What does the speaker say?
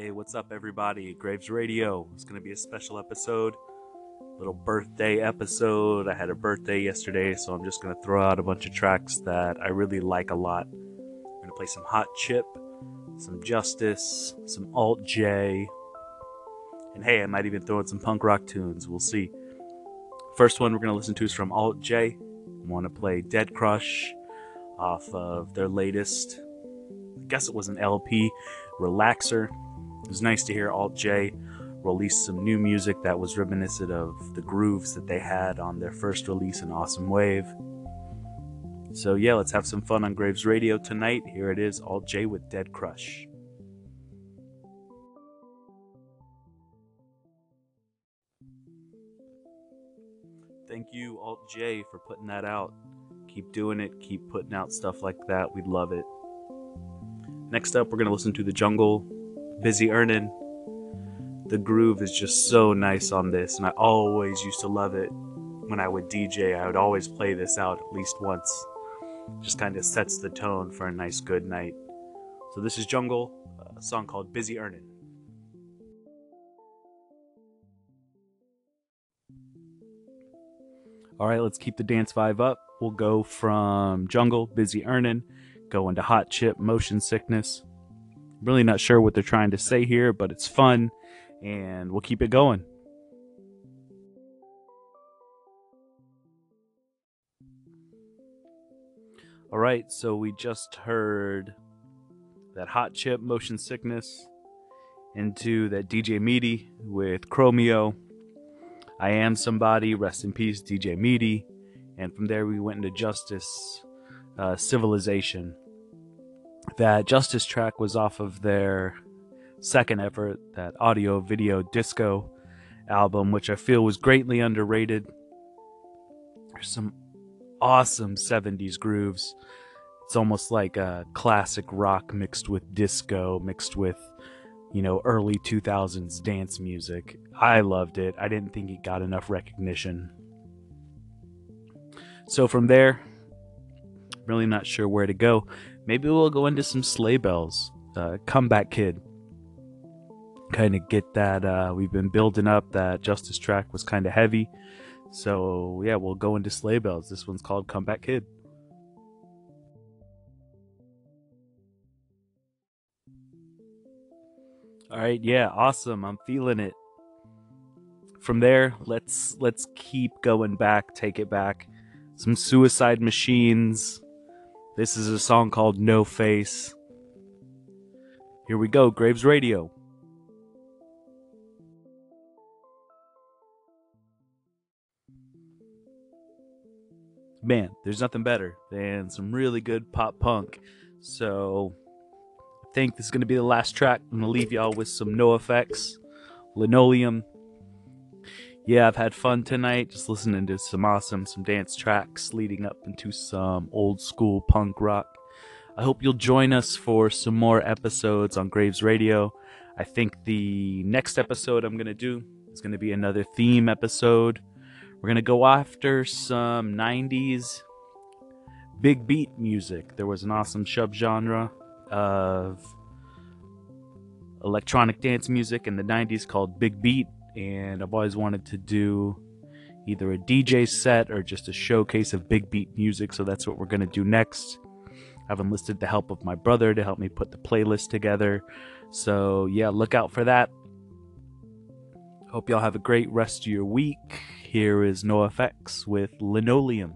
Hey, what's up, everybody? Graves Radio. It's going to be a special episode, little birthday episode. I had a birthday yesterday, so I'm just going to throw out a bunch of tracks that I really like a lot. I'm going to play some Hot Chip, some Justice, some Alt J, and hey, I might even throw in some punk rock tunes. We'll see. First one we're going to listen to is from Alt J. I want to play Deadcrush off of their latest, I guess it was an LP, Relaxer. It was nice to hear Alt J release some new music that was reminiscent of the grooves that they had on their first release An Awesome Wave. So, yeah, let's have some fun on Graves Radio tonight. Here it is Alt J with Deadcrush. Thank you, Alt J, for putting that out. Keep doing it, keep putting out stuff like that. We'd love it. Next up, we're going to listen to The Jungle, Busy Earnin'. The groove is just so nice on this, and I always used to love it when I would DJ. I would always play this out at least once. Just kind of sets the tone for a nice, good night. So, this is Jungle, a song called Busy Earnin'. All right, let's keep the dance vibe up. We'll go from Jungle, Busy Earnin', go into Hot Chip, Motion Sickness. Really not sure what they're trying to say here, but it's fun, and we'll keep it going. All right, so we just heard that Hot Chip, Motion Sickness, into that DJ Mehdi with Chromeo. I Am Somebody, rest in peace, DJ Mehdi. And from there, we went into Justice, uh, Civilization. That Justice track was off of their second effort, that audio video disco album, which I feel was greatly underrated. There's some awesome 70s grooves. It's almost like a classic rock mixed with disco, mixed with, you know, early 2000s dance music. I loved it. I didn't think it got enough recognition. So from there, really not sure where to go. Maybe we'll go into some sleigh bells. Uh, comeback kid. Kind of get that. Uh, we've been building up that Justice track was kind of heavy. So yeah, we'll go into sleigh bells. This one's called Comeback Kid. All right, yeah, awesome. I'm feeling it. From there, let's let's keep going back, take it back. Some Suicide Machines. This is a song called No Face. Here we go, Graves Radio. Man, there's nothing better than some really good pop punk. So I think this is going to be the last track. I'm going to leave y'all with some NoFX, Linoleum. Yeah, I've had fun tonight just listening to some awesome, some dance tracks leading up into some old school punk rock. I hope you'll join us for some more episodes on Graves Radio. I think the next episode I'm going to do is going to be another theme episode. We're going to go after some 90s big beat music. There was an awesome subgenre of electronic dance music in the 90s called big beat and I've always wanted to do either a DJ set or just a showcase of big beat music, so that's what we're going to do next. I've enlisted the help of my brother to help me put the playlist together. So, yeah, look out for that. Hope y'all have a great rest of your week. Here is NoFX with Linoleum.